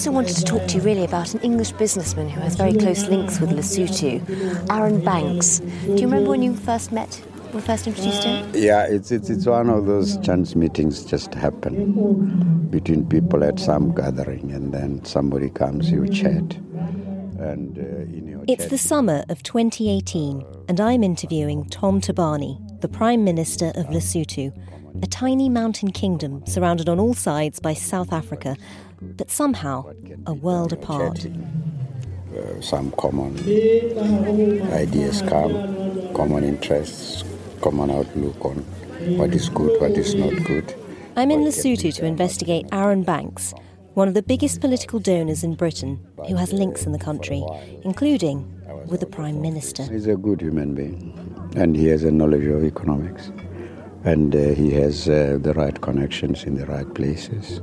also wanted to talk to you really about an English businessman who has very close links with Lesotho, Arron Banks. Do you remember when you first met were first introduced to him? Yeah, it's, it's, it's one of those chance meetings just happen between people at some gathering, and then somebody comes, you chat. And uh, in your It's chat- the summer of 2018, and I'm interviewing Tom Thabane, the Prime Minister of Lesotho, a tiny mountain kingdom surrounded on all sides by South Africa, but somehow a world apart. Uh, some common ideas come, common interests, common outlook on what is good, what is not good. I'm in Lesotho to investigate Arron Banks, one of the biggest political donors in Britain, who has links in the country, including with the Prime Minister. He's a good human being, and he has a knowledge of economics, and uh, he has uh, the right connections in the right places,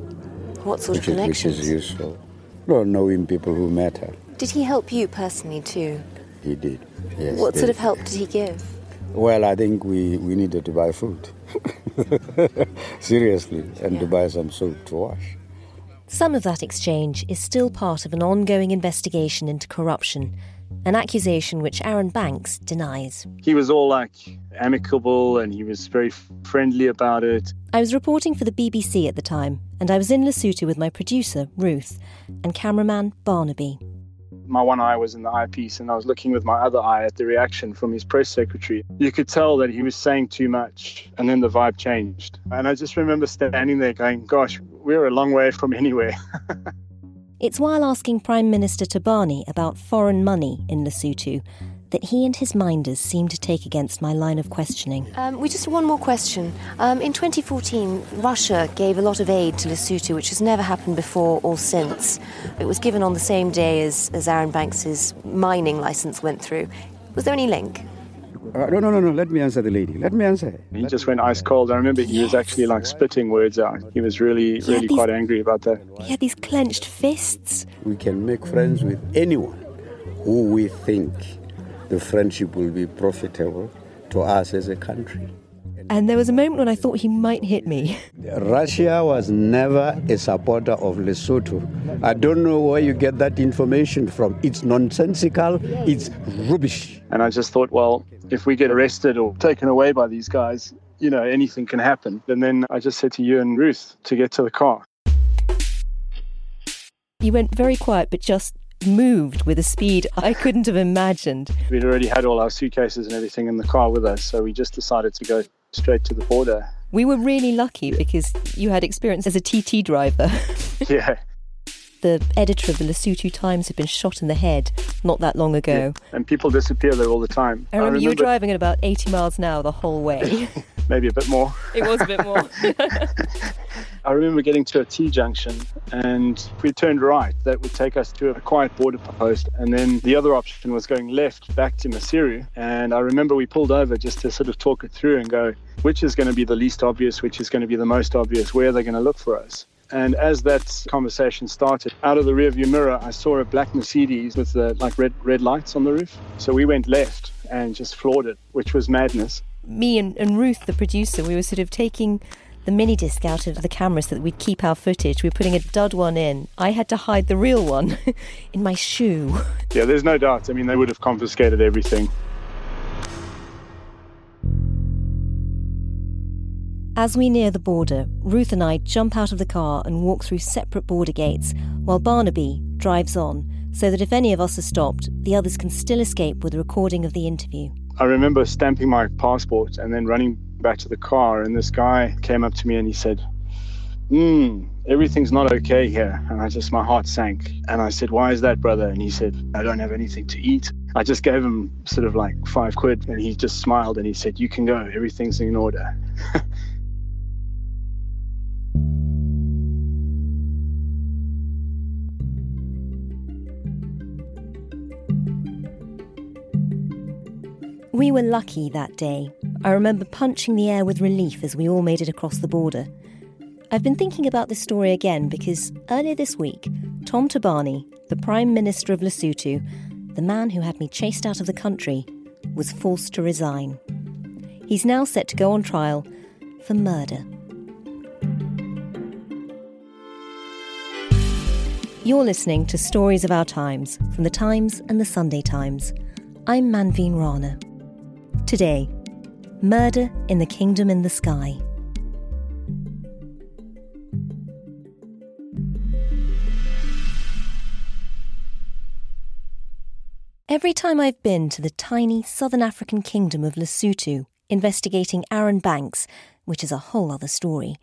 What sort which of is, which is useful. Well, knowing people who matter. Did he help you personally too? He did. Yes. What they- sort of help did he give? Well, I think we, we needed to buy food. Seriously, and to buy some soap to wash. Some of that exchange is still part of an ongoing investigation into corruption, an accusation which Arron Banks denies. He was all like amicable and he was very friendly about it. I was reporting for the BBC at the time, and I was in Lesotho with my producer, Ruth, and cameraman, Barnaby. My one eye was in the eyepiece and I was looking with my other eye at the reaction from his press secretary. You could tell that he was saying too much and then the vibe changed. And I just remember standing there going, gosh, we're a long way from anywhere. It's while asking Prime Minister Thabane about foreign money in Lesotho that he and his minders seem to take against my line of questioning. Um, we just have one more question. Um, in 2014, Russia gave a lot of aid to Lesotho, which has never happened before or since. It was given on the same day as, as Arron Banks's mining license went through. Was there any link? Uh, no, no, no, no. Let me answer the lady. Let me answer. He just went ice cold. I remember he was actually like spitting words out. He was really, had really these- quite angry about that. He had these clenched fists. We can make friends with anyone who we think the friendship will be profitable to us as a country. And there was a moment when I thought he might hit me. Russia was never a supporter of Lesotho. I don't know where you get that information from. It's nonsensical, it's rubbish. And I just thought, well, if we get arrested or taken away by these guys, you know, anything can happen. And then I just said to you and Ruth to get to the car. You went very quiet, but just moved with a speed I couldn't have imagined. We'd already had all our suitcases and everything in the car with us, so we just decided to go straight to the border. We were really lucky because you had experience as a TT driver. Yeah. the editor of the Lesotho Times had been shot in the head not that long ago. And people disappear there all the time. I remember, you were driving at about 80 miles an hour the whole way. Maybe a bit more. it was a bit more. I remember getting to a T junction, and if we turned right, that would take us to a quiet border post. And then the other option was going left back to Maseru. And I remember we pulled over just to sort of talk it through and go, which is going to be the least obvious, which is going to be the most obvious, where are they going to look for us? And as that conversation started, out of the rearview mirror, I saw a black Mercedes with the like red red lights on the roof. So we went left and just floored it, which was madness. Me and, and Ruth, the producer, we were sort of taking the mini disc out of the camera so that we'd keep our footage. We were putting a dud one in. I had to hide the real one in my shoe. Yeah, there's no doubt. I mean, they would have confiscated everything. As we near the border, Ruth and I jump out of the car and walk through separate border gates, while Barnaby drives on, so that if any of us are stopped, the others can still escape with a recording of the interview. I remember stamping my passport and then running back to the car, and this guy came up to me and he said, Hmm, everything's not okay here. And I just, my heart sank. And I said, Why is that, brother? And he said, I don't have anything to eat. I just gave him sort of like five quid, and he just smiled and he said, You can go, everything's in order. We were lucky that day. I remember punching the air with relief as we all made it across the border. I've been thinking about this story again because earlier this week, Tom Thabane, the Prime Minister of Lesotho, the man who had me chased out of the country, was forced to resign. He's now set to go on trial for murder. You're listening to Stories of Our Times from The Times and The Sunday Times. I'm Manveen Rana. Today, Murder in the Kingdom in the Sky. Every time I've been to the tiny southern African kingdom of Lesotho, investigating Arron Banks, which is a whole other story,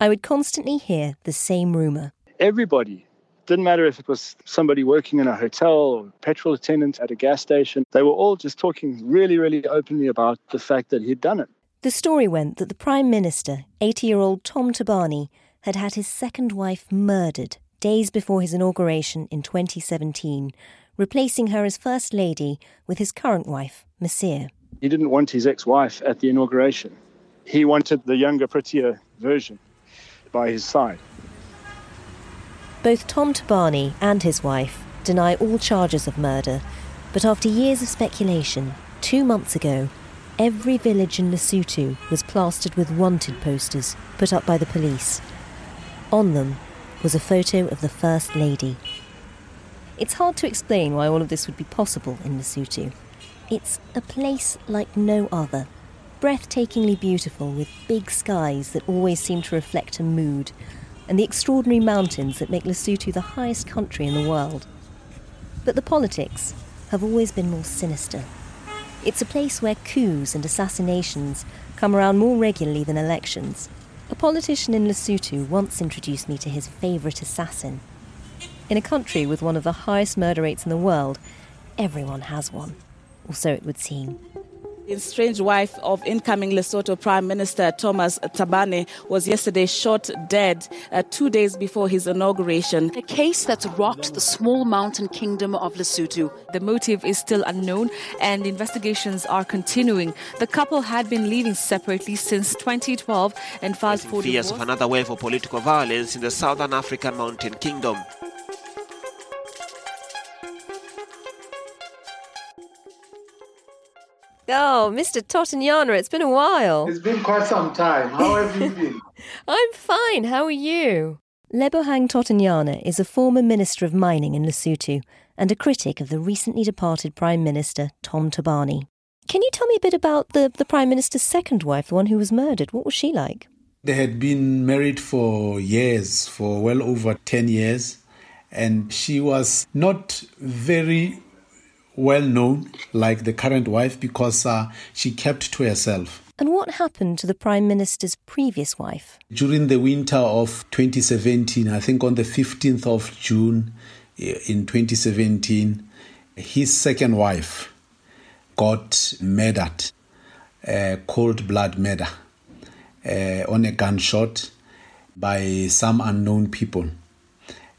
I would constantly hear the same rumour. Everybody, didn't matter if it was somebody working in a hotel or petrol attendant at a gas station, they were all just talking really, really openly about the fact that he'd done it. The story went that the Prime Minister, 80 year old Tom Thabane, had had his second wife murdered days before his inauguration in 2017 replacing her as First Lady with his current wife, Masir. He didn't want his ex wife at the inauguration. He wanted the younger, prettier version by his side. Both Tom Thabane and his wife deny all charges of murder, but after years of speculation, two months ago, every village in Lesotho was plastered with wanted posters put up by the police. On them was a photo of the First Lady. It's hard to explain why all of this would be possible in Lesotho. It's a place like no other, breathtakingly beautiful with big skies that always seem to reflect a mood, and the extraordinary mountains that make Lesotho the highest country in the world. But the politics have always been more sinister. It's a place where coups and assassinations come around more regularly than elections. A politician in Lesotho once introduced me to his favourite assassin, in a country with one of the highest murder rates in the world, everyone has one, or so it would seem. The estranged wife of incoming Lesotho Prime Minister Thomas Thabane was yesterday shot dead uh, two days before his inauguration. A case that's rocked the small mountain kingdom of Lesotho. The motive is still unknown and investigations are continuing. The couple had been living separately since 2012 and filed for fears of another wave of political violence in the southern African mountain kingdom. Oh, Mr. Thotanyana, it's been a while. It's been quite some time. How have you been? I'm fine. How are you? Lebohang Thotanyana is a former Minister of Mining in Lesotho and a critic of the recently departed Prime Minister, Tom Thabane. Can you tell me a bit about the, the Prime Minister's second wife, the one who was murdered? What was she like? They had been married for years, for well over 10 years, and she was not very well known like the current wife because uh, she kept to herself. And what happened to the Prime Minister's previous wife? During the winter of 2017, I think on the 15th of June eh, in 2017, his second wife got murdered, uh, cold blood murder, uh, on a gunshot by some unknown people.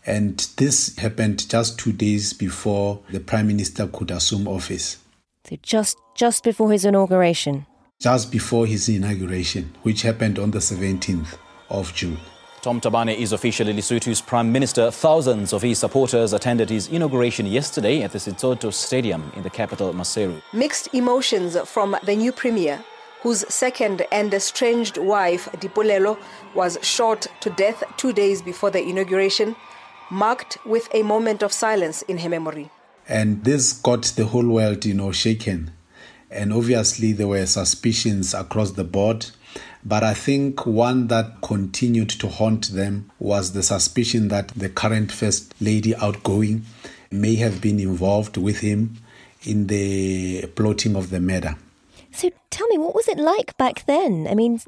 And this happened just two days before the Prime Minister could assume office. So just just before his inauguration? Just before his inauguration, which happened on the 17th of June. Tom Thabane is officially Lesotho's prime minister. Thousands of his supporters attended his inauguration yesterday at the Setsoto Stadium in the capital, Maseru. Mixed emotions from the new premier, whose second and estranged wife, Lipolelo, was shot to death two days before the inauguration marked with a moment of silence in her memory. And this got the whole world, you know, shaken. And obviously, there were suspicions across the board. But I think one that continued to haunt them was the suspicion that the current First Lady outgoing may have been involved with him in the plotting of the murder. So tell me, what was it like back then? I mean,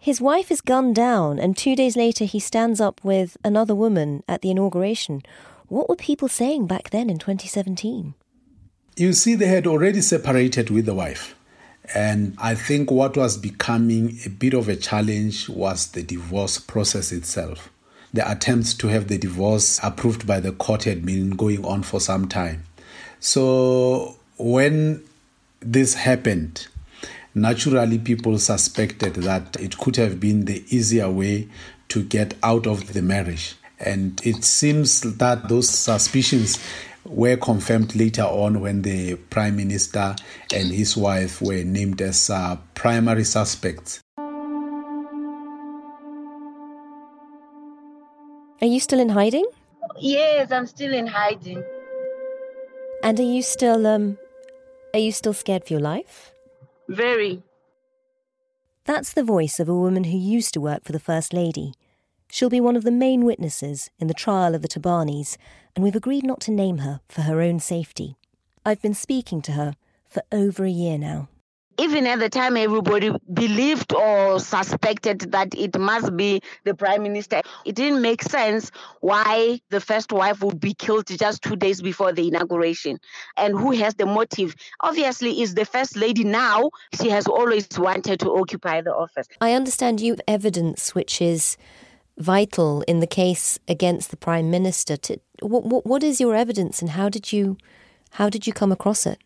his wife is gunned down, and two days later he stands up with another woman at the inauguration. What were people saying back then in 2017? You see, they had already separated with the wife. And I think what was becoming a bit of a challenge was the divorce process itself. The attempts to have the divorce approved by the court had been going on for some time. So when this happened, naturally people suspected that it could have been the easier way to get out of the marriage. And it seems that those suspicions were confirmed later on when the prime minister and his wife were named as uh, primary suspects. Are you still in hiding? Yes, I'm still in hiding. And are you still um are you still scared for your life? Very. That's the voice of a woman who used to work for the First Lady. She'll be one of the main witnesses in the trial of the Thabanes, and we've agreed not to name her for her own safety. I've been speaking to her for over a year now even at the time everybody believed or suspected that it must be the prime minister. It didn't make sense why the first wife would be killed just two days before the inauguration. And who has the motive? Obviously is the first lady now. She has always wanted to occupy the office. I understand you have evidence which is vital in the case against the prime minister. To, what, what, what is your evidence and how did you how did you come across it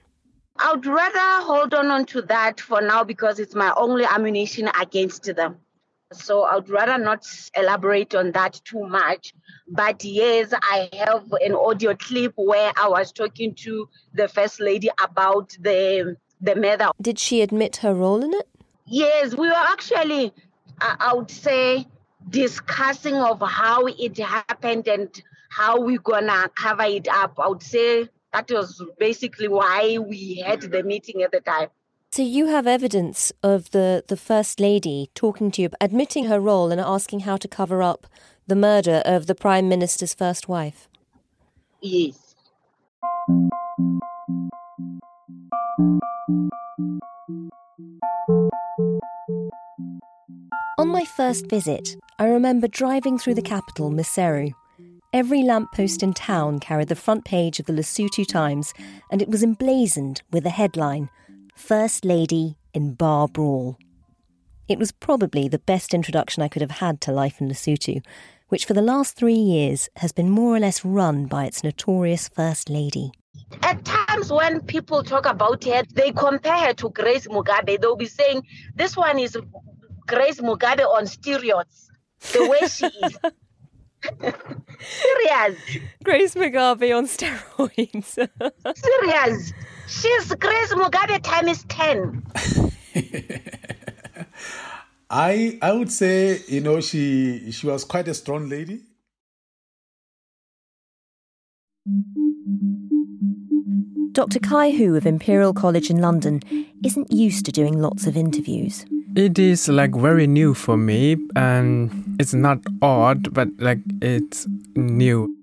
I would rather hold on to that for now because it's my only ammunition against them. So I would rather not elaborate on that too much. But yes, I have an audio clip where I was talking to the first lady about the the murder. Did she admit her role in it? Yes, we were actually, I would say, discussing of how it happened and how we're gonna cover it up. I would say that was basically why we had the meeting at the time. So you have evidence of the, the First Lady talking to you, admitting her role and asking how to cover up the murder of the Prime Minister's first wife? Yes. On my first visit, I remember driving through the capital, Maseru, Every lamppost in town carried the front page of the Lesotho Times, and it was emblazoned with the headline First Lady in Bar Brawl. It was probably the best introduction I could have had to life in Lesotho, which for the last three years has been more or less run by its notorious First Lady. At times, when people talk about her, they compare her to Grace Mugabe. They'll be saying, This one is Grace Mugabe on steroids, the way she is. Serious. Grace Mugabe on steroids. Serious. She's Grace Mugabe times 10. I I would say, you know, she she was quite a strong lady. Dr. Kai Hu of Imperial College in London isn't used to doing lots of interviews. It is like very new for me, and it's not odd, but like it's new.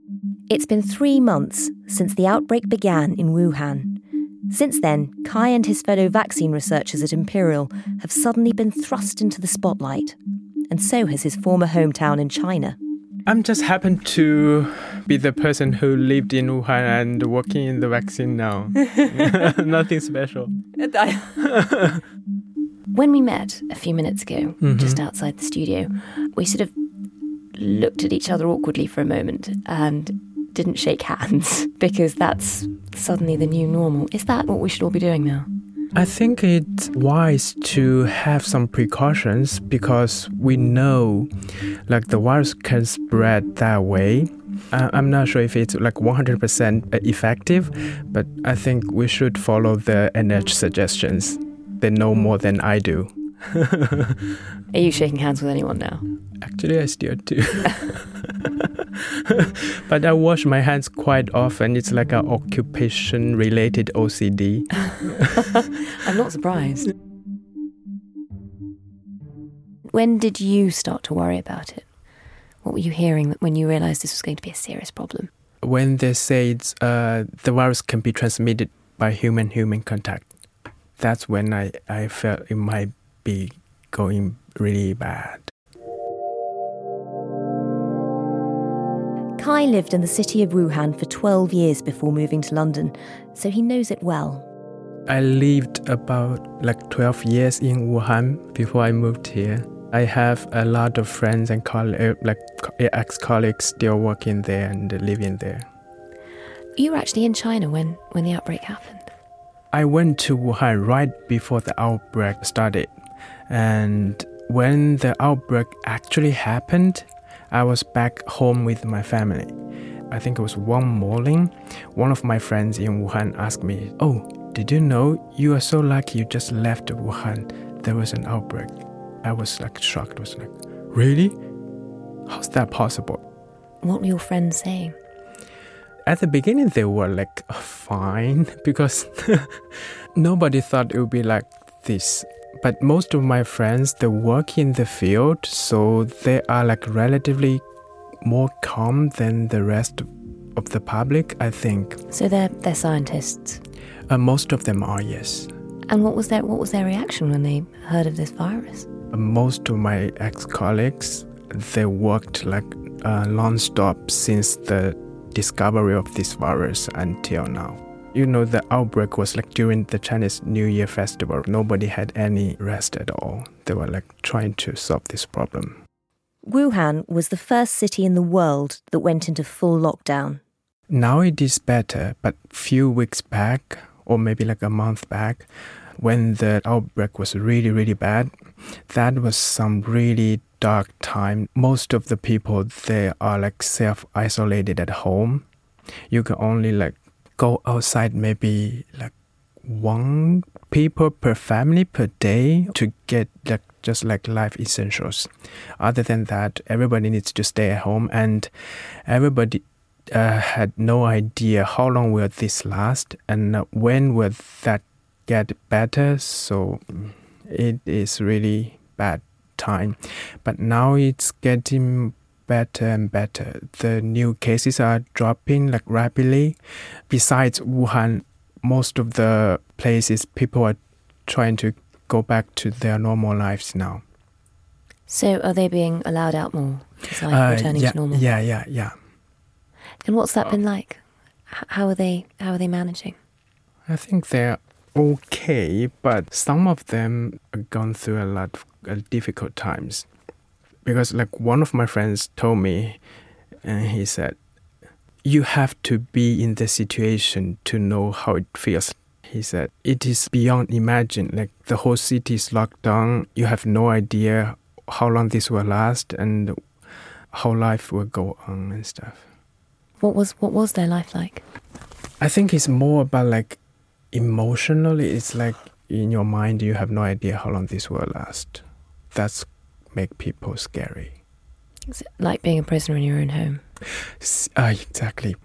It's been three months since the outbreak began in Wuhan. Since then, Kai and his fellow vaccine researchers at Imperial have suddenly been thrust into the spotlight, and so has his former hometown in China. I'm just happened to be the person who lived in Wuhan and working in the vaccine now. Nothing special. When we met a few minutes ago, Mm-hmm. just outside the studio, we sort of looked at each other awkwardly for a moment and didn't shake hands because that's suddenly the new normal. Is that what we should all be doing now? I think it's wise to have some precautions because we know like the virus can spread that way. I'm not sure if it's like 100% effective, but I think we should follow the NH suggestions. They know more than I do. Are you shaking hands with anyone now? Actually, I still do. but I wash my hands quite often. It's like an occupation related OCD. I'm not surprised. When did you start to worry about it? What were you hearing when you realised this was going to be a serious problem? When they said uh, the virus can be transmitted by human human contact, that's when I, I felt it might be going really bad. Kai lived in the city of Wuhan for 12 years before moving to London, so he knows it well. I lived about like 12 years in Wuhan before I moved here. I have a lot of friends and coll- uh, like ex-colleagues still working there and living there. You were actually in China when, when the outbreak happened. I went to Wuhan right before the outbreak started. And when the outbreak actually happened, I was back home with my family. I think it was one morning, one of my friends in Wuhan asked me, Oh, did you know you are so lucky you just left Wuhan? There was an outbreak. I was like shocked. I was like, Really? How's that possible? What were your friends saying? at the beginning they were like fine because nobody thought it would be like this but most of my friends they work in the field so they are like relatively more calm than the rest of the public i think So they're they're scientists. uh, most of them are yes And what was their what was their reaction when they heard of this virus? most of my ex-colleagues they worked like uh, non-stop since the discovery of this virus until now you know the outbreak was like during the chinese new year festival nobody had any rest at all they were like trying to solve this problem Wuhan was the first city in the world that went into full lockdown. now it is better but few weeks back or maybe like a month back when the outbreak was really really bad that was some really dark time. Most of the people they are like self isolated at home. You can only like go outside maybe like one people per family per day to get like just like life essentials. Other than that everybody needs to stay at home and everybody uh, had no idea how long will this last and when will that get better so mm, it is really bad time but now it's getting better and better the new cases are dropping like rapidly besides wuhan most of the places people are trying to go back to their normal lives now So are they being allowed out more? Is life Uh, returning yeah, to normal? yeah yeah yeah And what's that been like? How are they how are they managing? I think they're okay, but some of them are gone through a lot of uh, difficult times. Because, like, one of my friends told me, and he said, You have to be in the situation to know how it feels. He said, It is beyond imagine. Like, the whole city is locked down. You have no idea how long this will last and how life will go on and stuff. What was what was their life like? I think it's more about like emotionally. It's like in your mind, you have no idea how long this will last. That's make people scary. Is it like being a prisoner in your own home? S- Uh, exactly.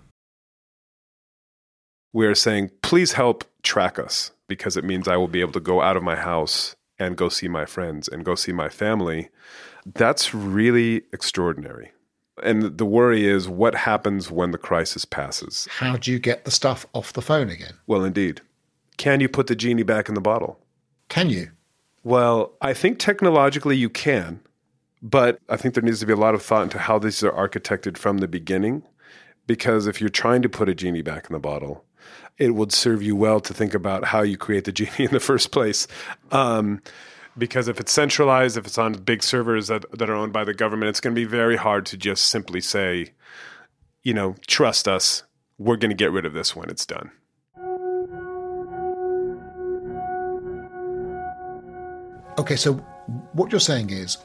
we are saying, please help track us because it means I will be able to go out of my house and go see my friends and go see my family. That's really extraordinary. And the worry is what happens when the crisis passes? How do you get the stuff off the phone again? Well, indeed. Can you put the genie back in the bottle? Can you? Well, I think technologically you can, but I think there needs to be a lot of thought into how these are architected from the beginning. Because if you're trying to put a genie back in the bottle, it would serve you well to think about how you create the genie in the first place. Um, because if it's centralized, if it's on big servers that, that are owned by the government, it's going to be very hard to just simply say, you know, trust us, we're going to get rid of this when it's done. Okay, so what you're saying is,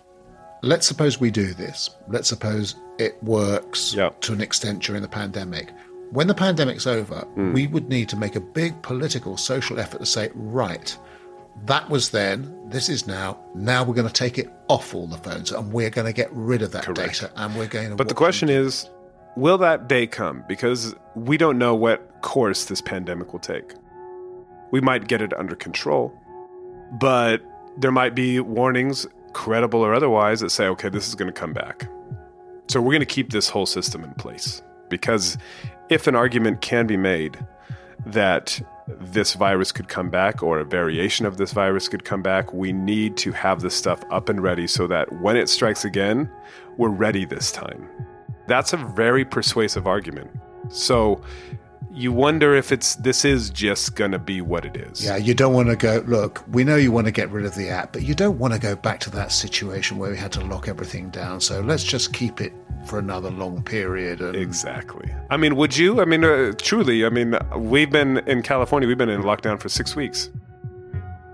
let's suppose we do this. Let's suppose it works to an extent during the pandemic. When the pandemic's over, Mm. we would need to make a big political, social effort to say, right, that was then, this is now. Now we're going to take it off all the phones and we're going to get rid of that data and we're going to. But the question is, will that day come? Because we don't know what course this pandemic will take. We might get it under control, but there might be warnings, credible or otherwise, that say, okay, this is going to come back. So we're going to keep this whole system in place. Because if an argument can be made that this virus could come back or a variation of this virus could come back, we need to have this stuff up and ready so that when it strikes again, we're ready this time. That's a very persuasive argument. So you wonder if it's this is just going to be what it is. Yeah, you don't want to go, look, we know you want to get rid of the app, but you don't want to go back to that situation where we had to lock everything down. So let's just keep it for another long period. And Exactly. I mean, would you? I mean, uh, truly, I mean, we've been in California, we've been in lockdown for six weeks.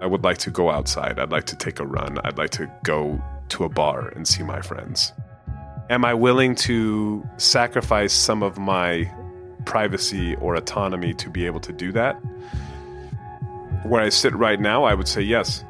I would like to go outside. I'd like to take a run. I'd like to go to a bar and see my friends. Am I willing to sacrifice some of my privacy or autonomy to be able to do that? Where I sit right now, I would say yes.